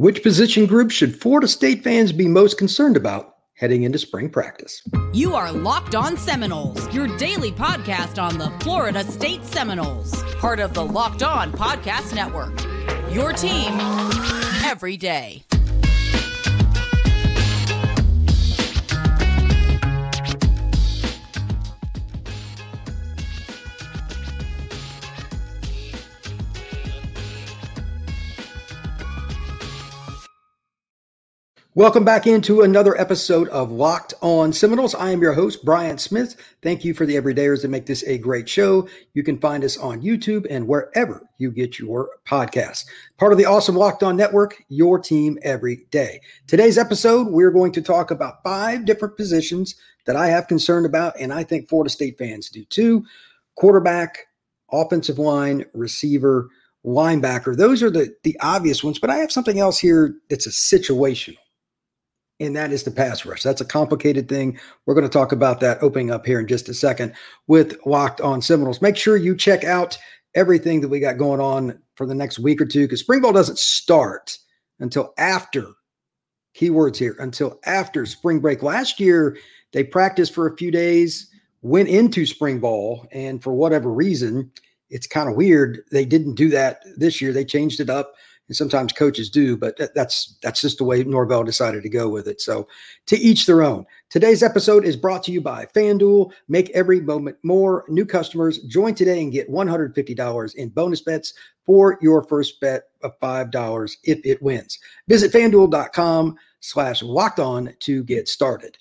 Which position group should Florida State fans be most concerned about heading into spring practice? You are Locked On Seminoles, your daily podcast on the Florida State Seminoles, part of the Locked On Podcast Network. Your team every day. Welcome back into another episode of Locked On Seminoles. I am your host, Brian Smith. Thank you for the everydayers that make this a great show. You can find us on YouTube and wherever you get your podcasts. Part of the awesome Locked On Network, your team every day. Today's episode, we're going to talk about five different positions that I have concern about, and I think Florida State fans do too quarterback, offensive line, receiver, linebacker. Those are the, the obvious ones, but I have something else here that's a situational and that is the pass rush. That's a complicated thing. We're going to talk about that opening up here in just a second with Locked On Seminoles. Make sure you check out everything that we got going on for the next week or two because spring ball doesn't start until after keywords here until after spring break. Last year, they practiced for a few days, went into spring ball, and for whatever reason, it's kind of weird. They didn't do that this year. They changed it up and sometimes coaches do, but that's that's just the way Norvell decided to go with it. So to each their own. Today's episode is brought to you by FanDuel. Make every moment more. New customers join today and get $150 in bonus bets for your first bet of $5 if it wins. Visit fanduel.com slash locked on to get started.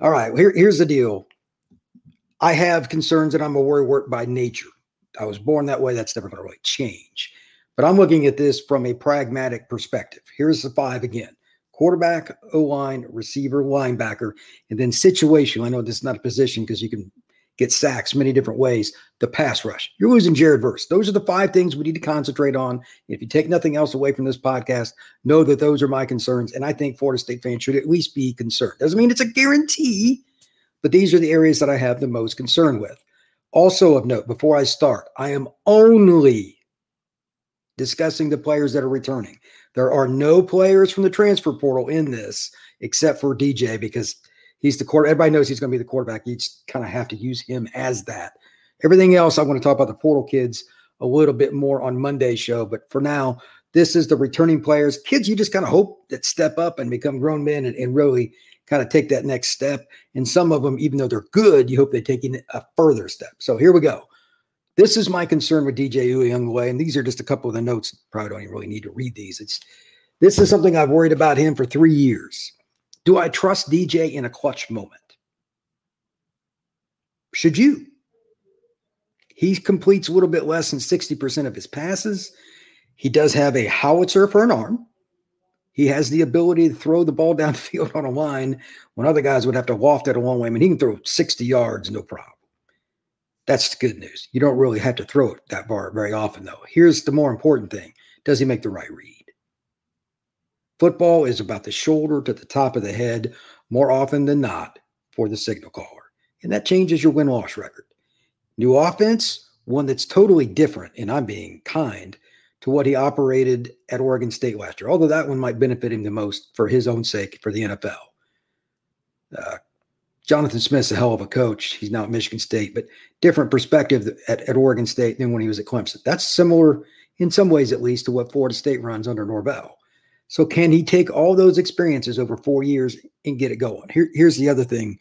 All right, here, here's the deal. I have concerns that I'm a worry work by nature. I was born that way. That's never going to really change. But I'm looking at this from a pragmatic perspective. Here's the five again quarterback, O line, receiver, linebacker, and then situational. I know this is not a position because you can get sacks many different ways. The pass rush. You're losing Jared Verse. Those are the five things we need to concentrate on. If you take nothing else away from this podcast, know that those are my concerns. And I think Florida State fans should at least be concerned. Doesn't mean it's a guarantee, but these are the areas that I have the most concern with. Also, of note, before I start, I am only discussing the players that are returning. There are no players from the transfer portal in this except for DJ because he's the quarter. Everybody knows he's going to be the quarterback. You just kind of have to use him as that. Everything else, I want to talk about the portal kids a little bit more on Monday's show. But for now, this is the returning players. Kids, you just kind of hope that step up and become grown men and, and really kind of take that next step. And some of them, even though they're good, you hope they take a further step. So here we go. This is my concern with DJ Uiagalelei, and these are just a couple of the notes. Probably don't even really need to read these. It's this is something I've worried about him for three years. Do I trust DJ in a clutch moment? Should you? He completes a little bit less than 60% of his passes. He does have a howitzer for an arm. He has the ability to throw the ball down the field on a line when other guys would have to waft it a long way. I mean, he can throw 60 yards, no problem. That's the good news. You don't really have to throw it that far very often, though. Here's the more important thing Does he make the right read? Football is about the shoulder to the top of the head more often than not for the signal caller. And that changes your win loss record. New offense, one that's totally different, and I'm being kind to what he operated at Oregon State last year, although that one might benefit him the most for his own sake for the NFL. Uh, Jonathan Smith's a hell of a coach. He's now at Michigan State, but different perspective at, at Oregon State than when he was at Clemson. That's similar in some ways, at least, to what Florida State runs under Norvell. So, can he take all those experiences over four years and get it going? Here, here's the other thing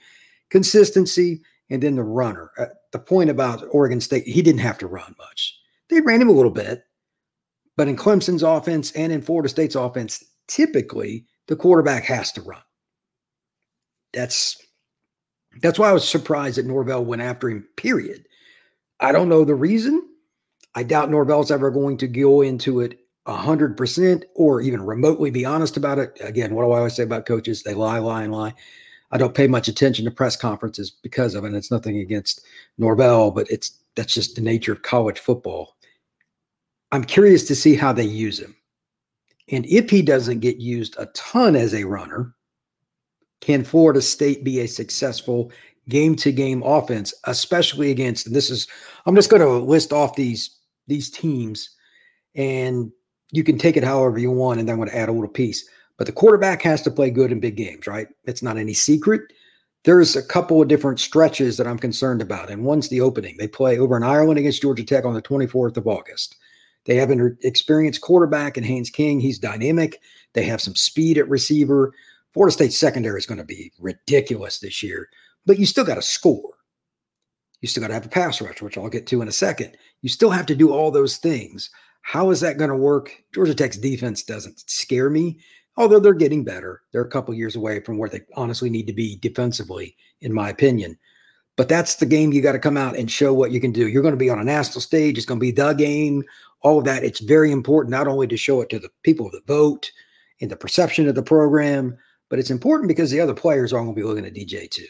consistency and then the runner. Uh, the point about Oregon State, he didn't have to run much. They ran him a little bit, but in Clemson's offense and in Florida State's offense, typically the quarterback has to run. That's that's why I was surprised that Norvell went after him, period. I don't know the reason. I doubt Norvell's ever going to go into it 100% or even remotely be honest about it. Again, what do I always say about coaches? They lie, lie, and lie. I don't pay much attention to press conferences because of it. It's nothing against Norvell, but it's that's just the nature of college football. I'm curious to see how they use him. And if he doesn't get used a ton as a runner, can Florida State be a successful game to game offense, especially against, and this is, I'm just going to list off these, these teams and you can take it however you want, and then I'm going to add a little piece. But the quarterback has to play good in big games, right? It's not any secret. There's a couple of different stretches that I'm concerned about, and one's the opening. They play over in Ireland against Georgia Tech on the 24th of August. They have an experienced quarterback in Haynes King. He's dynamic. They have some speed at receiver. Florida State secondary is going to be ridiculous this year, but you still got to score. You still got to have a pass rush, which I'll get to in a second. You still have to do all those things. How is that going to work? Georgia Tech's defense doesn't scare me, although they're getting better. They're a couple years away from where they honestly need to be defensively, in my opinion. But that's the game you got to come out and show what you can do. You're going to be on a national stage. It's going to be the game, all of that. It's very important not only to show it to the people that vote and the perception of the program, but it's important because the other players are going to be looking at DJ too.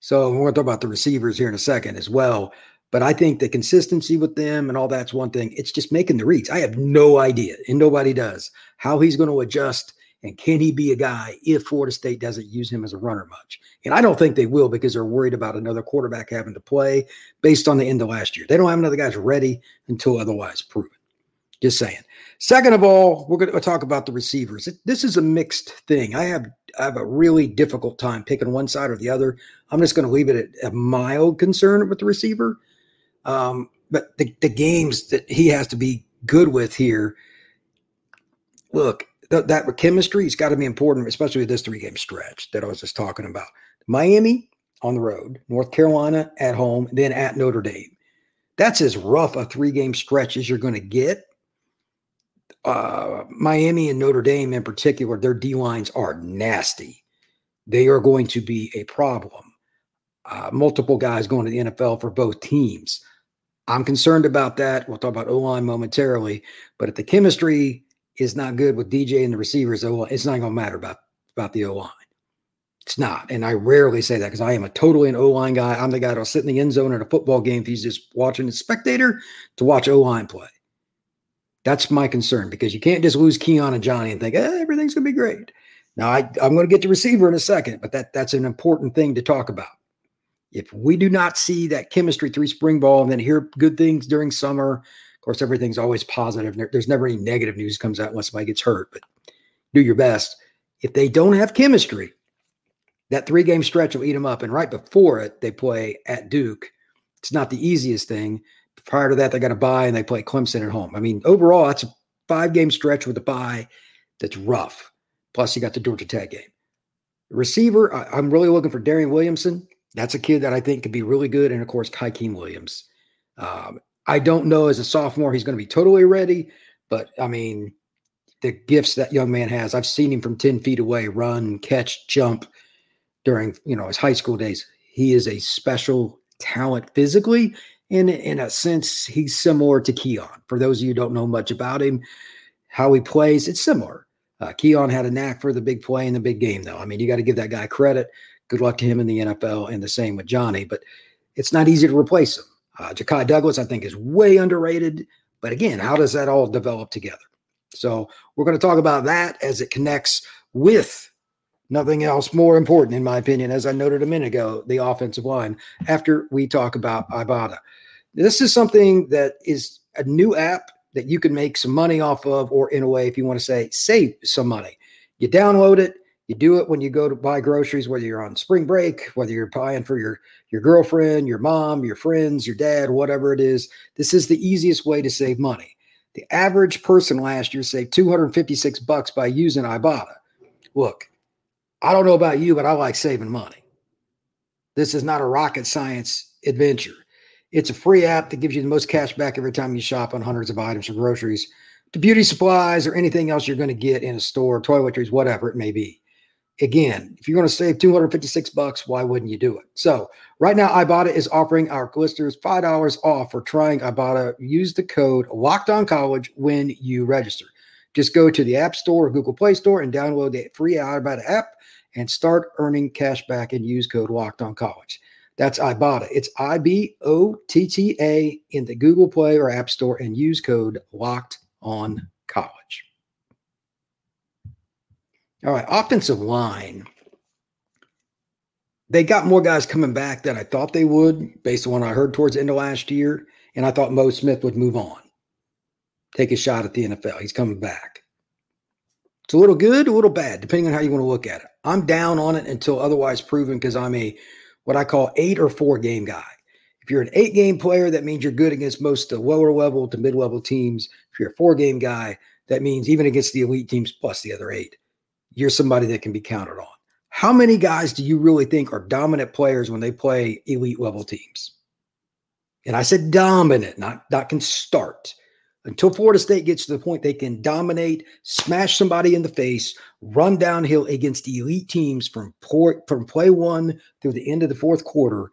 So we're going to talk about the receivers here in a second as well. But I think the consistency with them and all that's one thing. It's just making the reads. I have no idea, and nobody does, how he's going to adjust and can he be a guy if Florida State doesn't use him as a runner much? And I don't think they will because they're worried about another quarterback having to play based on the end of last year. They don't have another guys ready until otherwise proven. Just saying. Second of all, we're going to talk about the receivers. This is a mixed thing. I have I have a really difficult time picking one side or the other. I'm just going to leave it at a mild concern with the receiver. Um, but the, the games that he has to be good with here, look, th- that chemistry has got to be important, especially with this three game stretch that I was just talking about. Miami on the road, North Carolina at home, then at Notre Dame. That's as rough a three game stretch as you're going to get uh, Miami and Notre Dame in particular, their D lines are nasty. They are going to be a problem. Uh, multiple guys going to the NFL for both teams. I'm concerned about that. We'll talk about O line momentarily, but if the chemistry is not good with DJ and the receivers, it's not going to matter about about the O line. It's not, and I rarely say that because I am a totally an O line guy. I'm the guy that'll sit in the end zone at a football game if he's just watching a spectator to watch O line play. That's my concern because you can't just lose Keon and Johnny and think eh, everything's going to be great. Now, I, I'm going to get to receiver in a second, but that that's an important thing to talk about. If we do not see that chemistry through spring ball and then hear good things during summer, of course, everything's always positive. There's never any negative news comes out unless somebody gets hurt, but do your best. If they don't have chemistry, that three game stretch will eat them up. And right before it, they play at Duke. It's not the easiest thing prior to that, they got a bye and they play Clemson at home. I mean, overall, that's a five game stretch with a bye that's rough. Plus, you got the Georgia Tech game. Receiver, I, am really looking for Darion Williamson. That's a kid that I think could be really good. And of course, Hykeem Williams. Um, I don't know as a sophomore he's going to be totally ready, but I mean, the gifts that young man has, I've seen him from 10 feet away run, catch, jump during you know his high school days. He is a special talent physically in in a sense, he's similar to Keon. For those of you who don't know much about him, how he plays, it's similar. Uh, Keon had a knack for the big play in the big game, though. I mean, you got to give that guy credit. Good luck to him in the NFL, and the same with Johnny. But it's not easy to replace him. Uh, Ja'Khi Douglas, I think, is way underrated. But again, how does that all develop together? So we're going to talk about that as it connects with nothing else more important, in my opinion, as I noted a minute ago, the offensive line. After we talk about Ibotta. This is something that is a new app that you can make some money off of, or in a way, if you want to say, save some money. You download it. You do it when you go to buy groceries, whether you're on spring break, whether you're buying for your your girlfriend, your mom, your friends, your dad, whatever it is. This is the easiest way to save money. The average person last year saved 256 bucks by using Ibotta. Look, I don't know about you, but I like saving money. This is not a rocket science adventure. It's a free app that gives you the most cash back every time you shop on hundreds of items or groceries to beauty supplies or anything else you're going to get in a store, toiletries, whatever it may be. Again, if you're going to save 256 bucks, why wouldn't you do it? So right now, Ibotta is offering our listeners $5 off for trying Ibotta. Use the code Locked On College when you register. Just go to the App Store or Google Play Store and download the free Ibotta app and start earning cash back and use code Locked On College. That's Ibotta. It's I B O T T A in the Google Play or App Store and use code locked on college. All right, offensive line. They got more guys coming back than I thought they would, based on what I heard towards the end of last year. And I thought Mo Smith would move on. take a shot at the NFL. He's coming back. It's a little good, a little bad, depending on how you want to look at it. I'm down on it until otherwise proven because I'm a what I call eight or four game guy. If you're an eight game player, that means you're good against most of the lower level to mid level teams. If you're a four game guy, that means even against the elite teams plus the other eight, you're somebody that can be counted on. How many guys do you really think are dominant players when they play elite level teams? And I said dominant, not, not can start. Until Florida State gets to the point they can dominate, smash somebody in the face, run downhill against elite teams from, port, from play one through the end of the fourth quarter,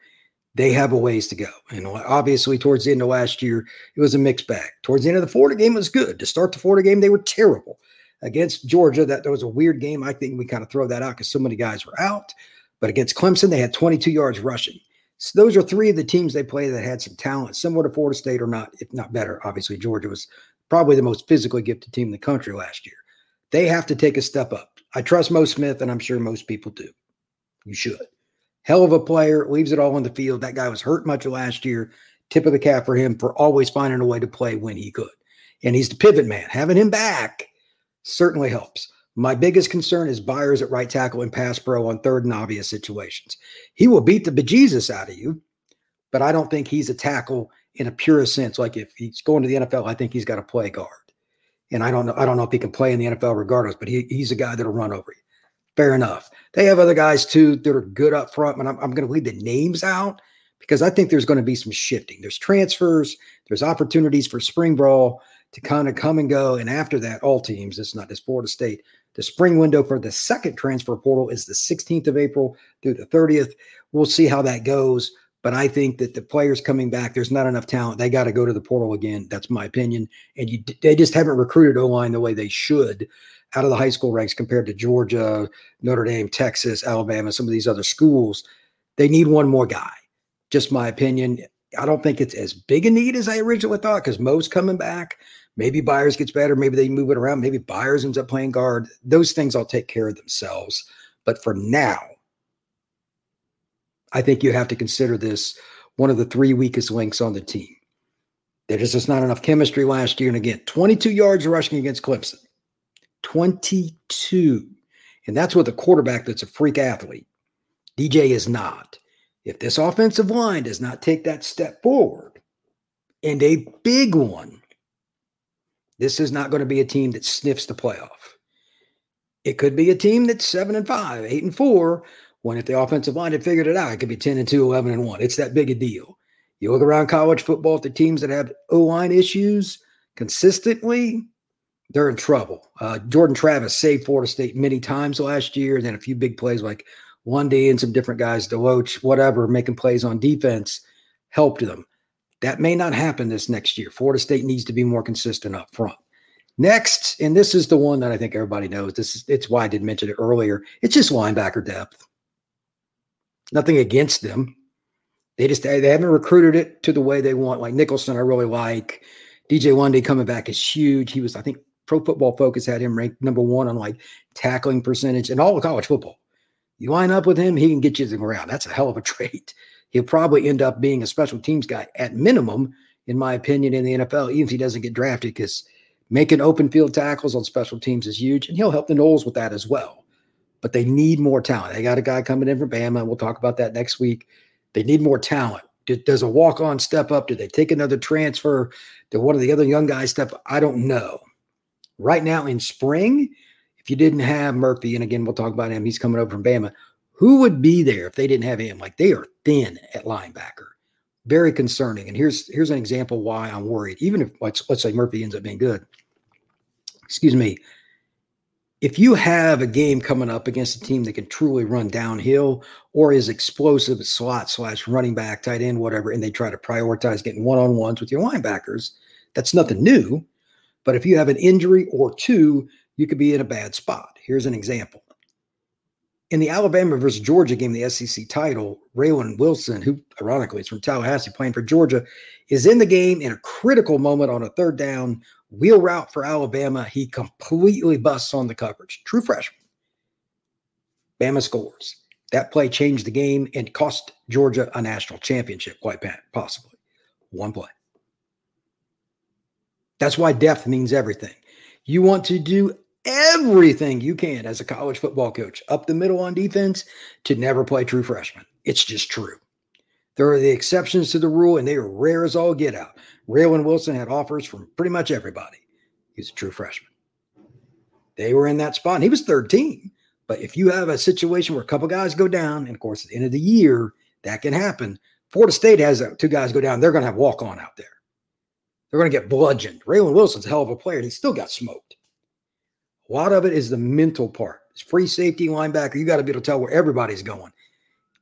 they have a ways to go. And obviously, towards the end of last year, it was a mixed bag. Towards the end of the Florida game, was good. To start the Florida game, they were terrible. Against Georgia, that, that was a weird game. I think we kind of throw that out because so many guys were out. But against Clemson, they had 22 yards rushing. So those are three of the teams they play that had some talent, similar to Florida State or not, if not better. Obviously, Georgia was probably the most physically gifted team in the country last year. They have to take a step up. I trust Mo Smith, and I'm sure most people do. You should. Hell of a player, leaves it all on the field. That guy was hurt much last year. Tip of the cap for him for always finding a way to play when he could. And he's the pivot man. Having him back certainly helps. My biggest concern is Byers at right tackle and pass pro on third and obvious situations. He will beat the bejesus out of you, but I don't think he's a tackle in a purest sense. Like if he's going to the NFL, I think he's got to play guard. And I don't know. I don't know if he can play in the NFL regardless, but he, he's a guy that'll run over you. Fair enough. They have other guys too that are good up front, but I'm, I'm going to leave the names out because I think there's going to be some shifting. There's transfers, there's opportunities for spring brawl to kind of come and go. And after that, all teams, it's not just Florida State. The spring window for the second transfer portal is the 16th of April through the 30th. We'll see how that goes. But I think that the players coming back, there's not enough talent. They got to go to the portal again. That's my opinion. And you, they just haven't recruited O line the way they should out of the high school ranks compared to Georgia, Notre Dame, Texas, Alabama, some of these other schools. They need one more guy. Just my opinion. I don't think it's as big a need as I originally thought because Mo's coming back. Maybe Byers gets better. Maybe they move it around. Maybe Byers ends up playing guard. Those things I'll take care of themselves. But for now, I think you have to consider this one of the three weakest links on the team. There's just not enough chemistry last year. And again, 22 yards rushing against Clemson. 22. And that's with a quarterback that's a freak athlete. DJ is not. If this offensive line does not take that step forward, and a big one, this is not going to be a team that sniffs the playoff. It could be a team that's seven and five, eight and four, when if the offensive line had figured it out, it could be 10 and 2, 11 and 1. It's that big a deal. You look around college football at the teams that have O line issues consistently, they're in trouble. Uh, Jordan Travis saved Florida State many times last year, and then a few big plays like one day and some different guys, Deloach, whatever, making plays on defense helped them. That may not happen this next year. Florida State needs to be more consistent up front. Next, and this is the one that I think everybody knows. This is it's why I did mention it earlier. It's just linebacker depth. Nothing against them. They just they haven't recruited it to the way they want. Blake Nichelson, I really like. DJ Lundy coming back is huge. He was, I think, Pro Football Focus had him ranked number one on like tackling percentage and all of college football. You line up with him, he can get you to the ground. That's a hell of a trait. He'll probably end up being a special teams guy at minimum, in my opinion, in the NFL, even if he doesn't get drafted, because making open field tackles on special teams is huge, and he'll help the Noles with that as well but they need more talent. They got a guy coming in from Bama. and We'll talk about that next week. They need more talent. Does a walk on step up? Do they take another transfer? Did one of the other young guys step up? I don't know. Right now in spring, if you didn't have Murphy, and again, we'll talk about him, he's coming over from Bama. Who would be there if they didn't have him? Like they are thin at linebacker. Very concerning. And here's here's an example why I'm worried. Even if let's let's say Murphy ends up being good. Excuse me if you have a game coming up against a team that can truly run downhill or is explosive at slot slash running back, tight end, whatever, and they try to prioritize getting one on ones with your linebackers, that's nothing new. But if you have an injury or two, you could be in a bad spot. Here's an example. In the Alabama versus Georgia game, the SEC title, Raylen Wilson, who ironically is from Tallahassee playing for Georgia, is in the game in a critical moment on a third down wheel route for Alabama. He completely busts on the coverage. True freshman. Bama scores. That play changed the game and cost Georgia a national championship, quite possibly. One play. That's why depth means everything. You want to do everything you can as a college football coach up the middle on defense to never play true freshmen. It's just true. There are the exceptions to the rule, and they are rare as all get out. Raylen Wilson had offers from pretty much everybody. He's a true freshman. They were in that spot, and he was 13. But if you have a situation where a couple guys go down, and of course, at the end of the year, that can happen. Florida State has two guys go down. They're going to have walk on out there. They're going to get bludgeoned. Raylen Wilson's a hell of a player. And he still got smoked. A lot of it is the mental part. It's free safety linebacker. You got to be able to tell where everybody's going.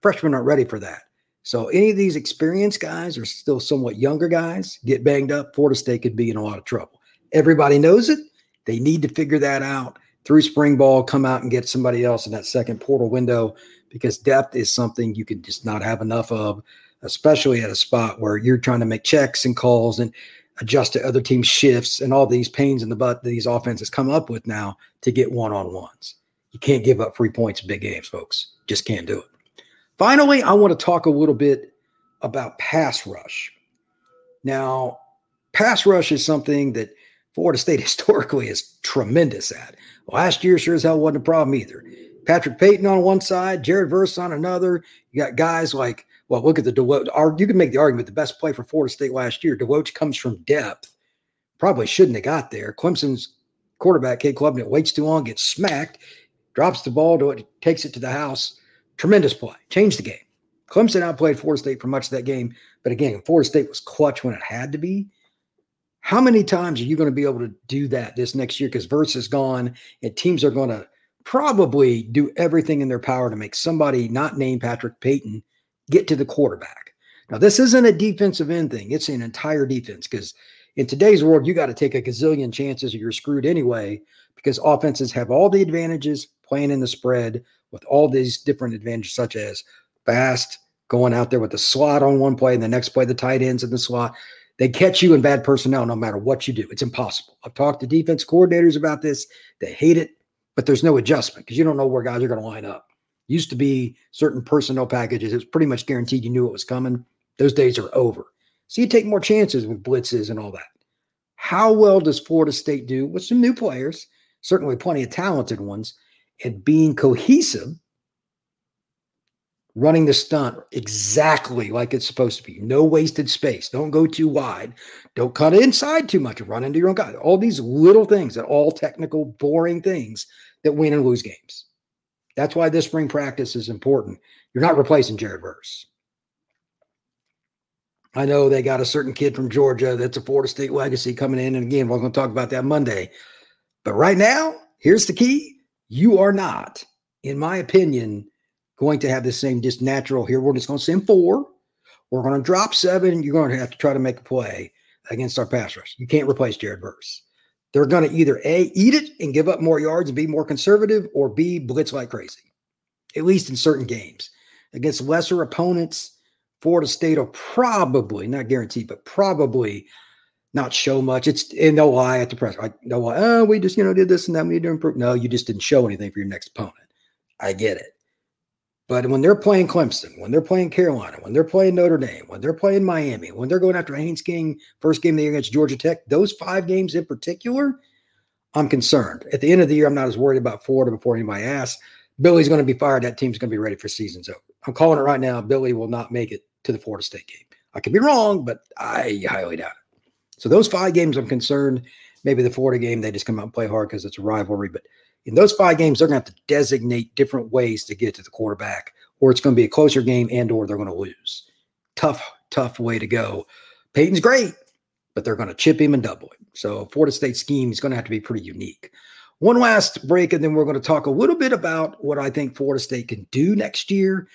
Freshmen aren't ready for that. So any of these experienced guys or still somewhat younger guys get banged up, Florida State could be in a lot of trouble. Everybody knows it. They need to figure that out through spring ball, come out and get somebody else in that second portal window because depth is something you can just not have enough of, especially at a spot where you're trying to make checks and calls and adjust to other team shifts and all these pains in the butt that these offenses come up with now to get one on ones. You can't give up free points in big games, folks. Just can't do it. Finally, I want to talk a little bit about pass rush. Now, pass rush is something that Florida State historically is tremendous at. Last year sure as hell wasn't a problem either. Patrick Payton on one side, Jared Verse on another. You got guys like, well, look at the DeLoach. You can make the argument the best play for Florida State last year. DeLoach comes from depth. Probably shouldn't have got there. Clemson's quarterback, Cade Klubnik, waits too long, gets smacked, drops the ball, to it, takes it to the house. Tremendous play. Changed the game. Clemson outplayed Florida State for much of that game. But again, Florida State was clutch when it had to be. How many times are you going to be able to do that this next year? Because Verse is gone and teams are going to probably do everything in their power to make somebody not named Patrick Payton get to the quarterback. Now, this isn't a defensive end thing, it's an entire defense because in today's world, you got to take a gazillion chances or you're screwed anyway because offenses have all the advantages playing in the spread with all these different advantages, such as fast, going out there with the slot on one play and the next play, the tight ends in the slot. They catch you in bad personnel no matter what you do. It's impossible. I've talked to defense coordinators about this. They hate it, but there's no adjustment because you don't know where guys are going to line up. Used to be certain personnel packages. It was pretty much guaranteed you knew what was coming. Those days are over. So you take more chances with blitzes and all that. How well does Florida State do with some new players, certainly plenty of talented ones, and being cohesive running the stunt exactly like it's supposed to be. No wasted space. Don't go too wide. Don't cut inside too much. Run into your own guy. All these little things that all technical, boring things that win and lose games. That's why this spring practice is important. You're not replacing Jared Verse. I know they got a certain kid from Georgia that's a Florida State legacy coming in. And again, we're going to talk about that Monday. But right now, here's the key. You are not, in my opinion, going to have the same just natural here. We're just going to send four. We're going to drop seven. You're going to have to try to make a play against our pass rush. You can't replace Jared Verse. They're going to either A, eat it and give up more yards and be more conservative, or B, blitz like crazy, at least in certain games. Against lesser opponents, Florida State will probably, not guaranteed, but probably not show much. It's and they'll lie at the press. Like they'll lie, oh, we just, you know, did this and that. We need to improve. No, you just didn't show anything for your next opponent. I get it. But when they're playing Clemson, when they're playing Carolina, when they're playing Notre Dame, when they're playing Miami, when they're going after Haynes King, first game of the year against Georgia Tech, those five games in particular, I'm concerned. At the end of the year, I'm not as worried about Florida before anybody asks. Billy's going to be fired. That team's going to be ready for season's over. I'm calling it right now. Billy will not make it to the Florida State game. I could be wrong, but I highly doubt it. So those five games, I'm concerned. Maybe the Florida game, they just come out and play hard because it's a rivalry. But in those five games, they're going to have to designate different ways to get to the quarterback, or it's going to be a closer game and or they're going to lose. Tough, tough way to go. Payton's great, but they're going to chip him and double him. So Florida State scheme is going to have to be pretty unique. One last break, and then we're going to talk a little bit about what I think Florida State can do next year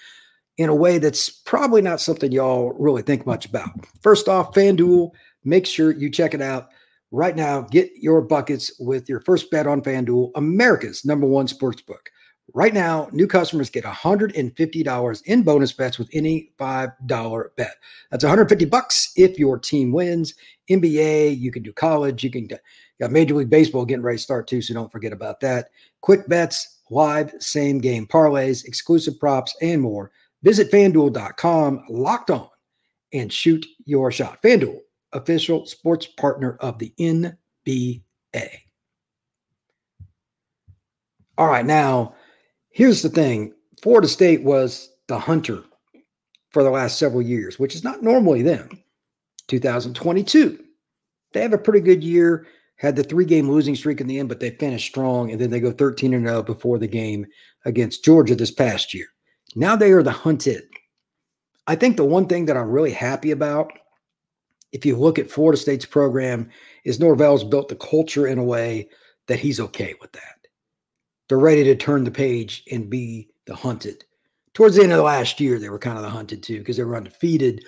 in a way that's probably not something y'all really think much about. First off, FanDuel, make sure you check it out right now. Get your buckets with your first bet on FanDuel, America's number one sports book. Right now, new customers get $150 in bonus bets with any $5 bet. That's 150 bucks if your team wins. NBA, you can do college, you can got Major League Baseball getting ready to start too, so don't forget about that. Quick bets, live same game parlays, exclusive props, and more. Visit fanduel.com, locked on, and shoot your shot. FanDuel, official sports partner of the NBA. All right, now here's the thing Florida State was the hunter for the last several years, which is not normally them. 2022, they have a pretty good year. Had the three game losing streak in the end, but they finished strong. And then they go 13 and 0 before the game against Georgia this past year. Now they are the hunted. I think the one thing that I'm really happy about, if you look at Florida State's program, is Norvell's built the culture in a way that he's okay with that. They're ready to turn the page and be the hunted. Towards the end of the last year, they were kind of the hunted too because they were undefeated.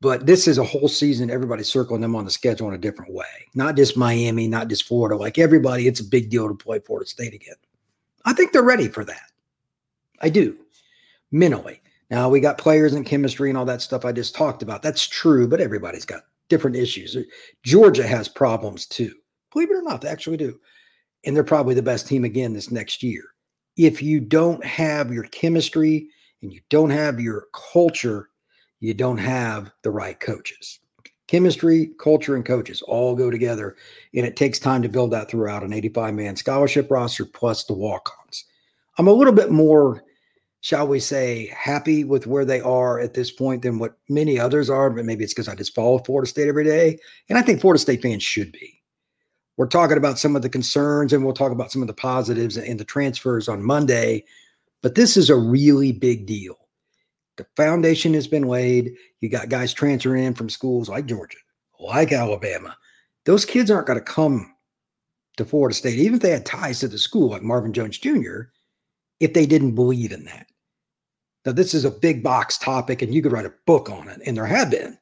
But this is a whole season. Everybody's circling them on the schedule in a different way. Not just Miami, not just Florida. Like everybody, it's a big deal to play Florida State again. I think they're ready for that. I do, mentally. Now, we got players and chemistry and all that stuff I just talked about. That's true, but everybody's got different issues. Georgia has problems too. Believe it or not, they actually do. And they're probably the best team again this next year. If you don't have your chemistry and you don't have your culture, you don't have the right coaches. Chemistry, culture, and coaches all go together, and it takes time to build that throughout an 85 man scholarship roster plus the walk ons. I'm a little bit more shall we say, happy with where they are at this point than what many others are. But maybe it's because I just follow Florida State every day. And I think Florida State fans should be. We're talking about some of the concerns and we'll talk about some of the positives and the transfers on Monday. But this is a really big deal. The foundation has been laid. You got guys transferring in from schools like Georgia, like Alabama. Those kids aren't going to come to Florida State, even if they had ties to the school, like Marvin Jones Jr., if they didn't believe in that. Now, this is a big box topic, and you could write a book on it, and there have been.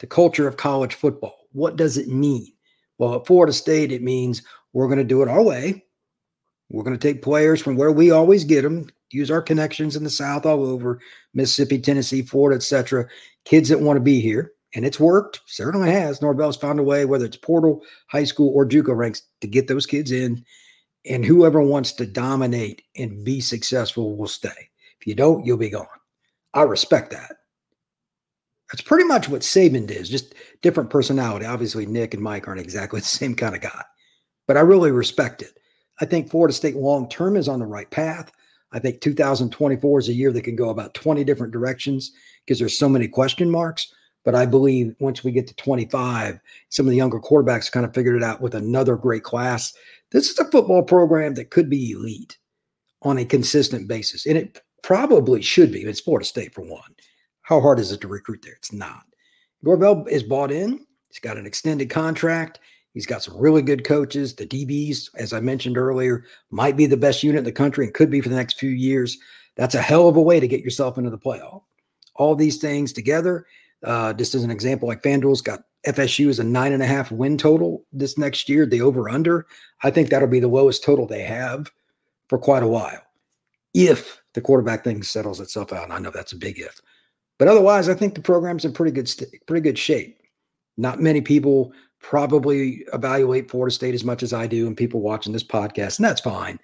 The culture of college football. What does it mean? Well, at Florida State, it means we're going to do it our way. We're going to take players from where we always get them, use our connections in the South all over Mississippi, Tennessee, Florida, etc. Kids that want to be here, and it's worked. Certainly has. Norvell's found a way, whether it's portal, high school, or JUCO ranks, to get those kids in. And whoever wants to dominate and be successful will stay. You don't, you'll be gone. I respect that. That's pretty much what Saban did, just different personality. Obviously, Nick and Mike aren't exactly the same kind of guy, but I really respect it. I think Florida State long term is on the right path. I think 2024 is a year that can go about 20 different directions because there's so many question marks. But I believe once we get to 25, some of the younger quarterbacks kind of figured it out with another great class. This is a football program that could be elite on a consistent basis. And it probably should be. It's Florida State for one. How hard is it to recruit there? It's not. Norvell is bought in. He's got an extended contract. He's got some really good coaches. The DBs, as I mentioned earlier, might be the best unit in the country and could be for the next few years. That's a hell of a way to get yourself into the playoff. All these things together, uh, just as an example, like FanDuel's got FSU as a nine and a half win total this next year, the over under. I think that'll be the lowest total they have for quite a while. If the quarterback thing settles itself out. And I know that's a big if. But otherwise, I think the program's in pretty good st- pretty good shape. Not many people probably evaluate Florida State as much as I do, and people watching this podcast, and that's fine.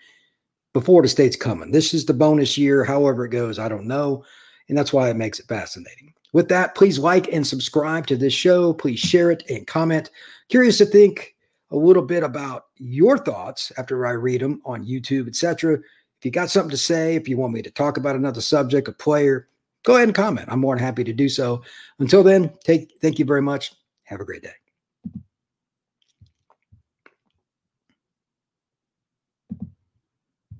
But Florida State's coming. This is the bonus year. However it goes, I don't know, and that's why it makes it fascinating. With that, please like and subscribe to this show. Please share it and comment. Curious to think a little bit about your thoughts after I read them on YouTube, etc. If you got something to say, if you want me to talk about another subject, a player, go ahead and comment. I'm more than happy to do so. Until then, take thank you very much. Have a great day.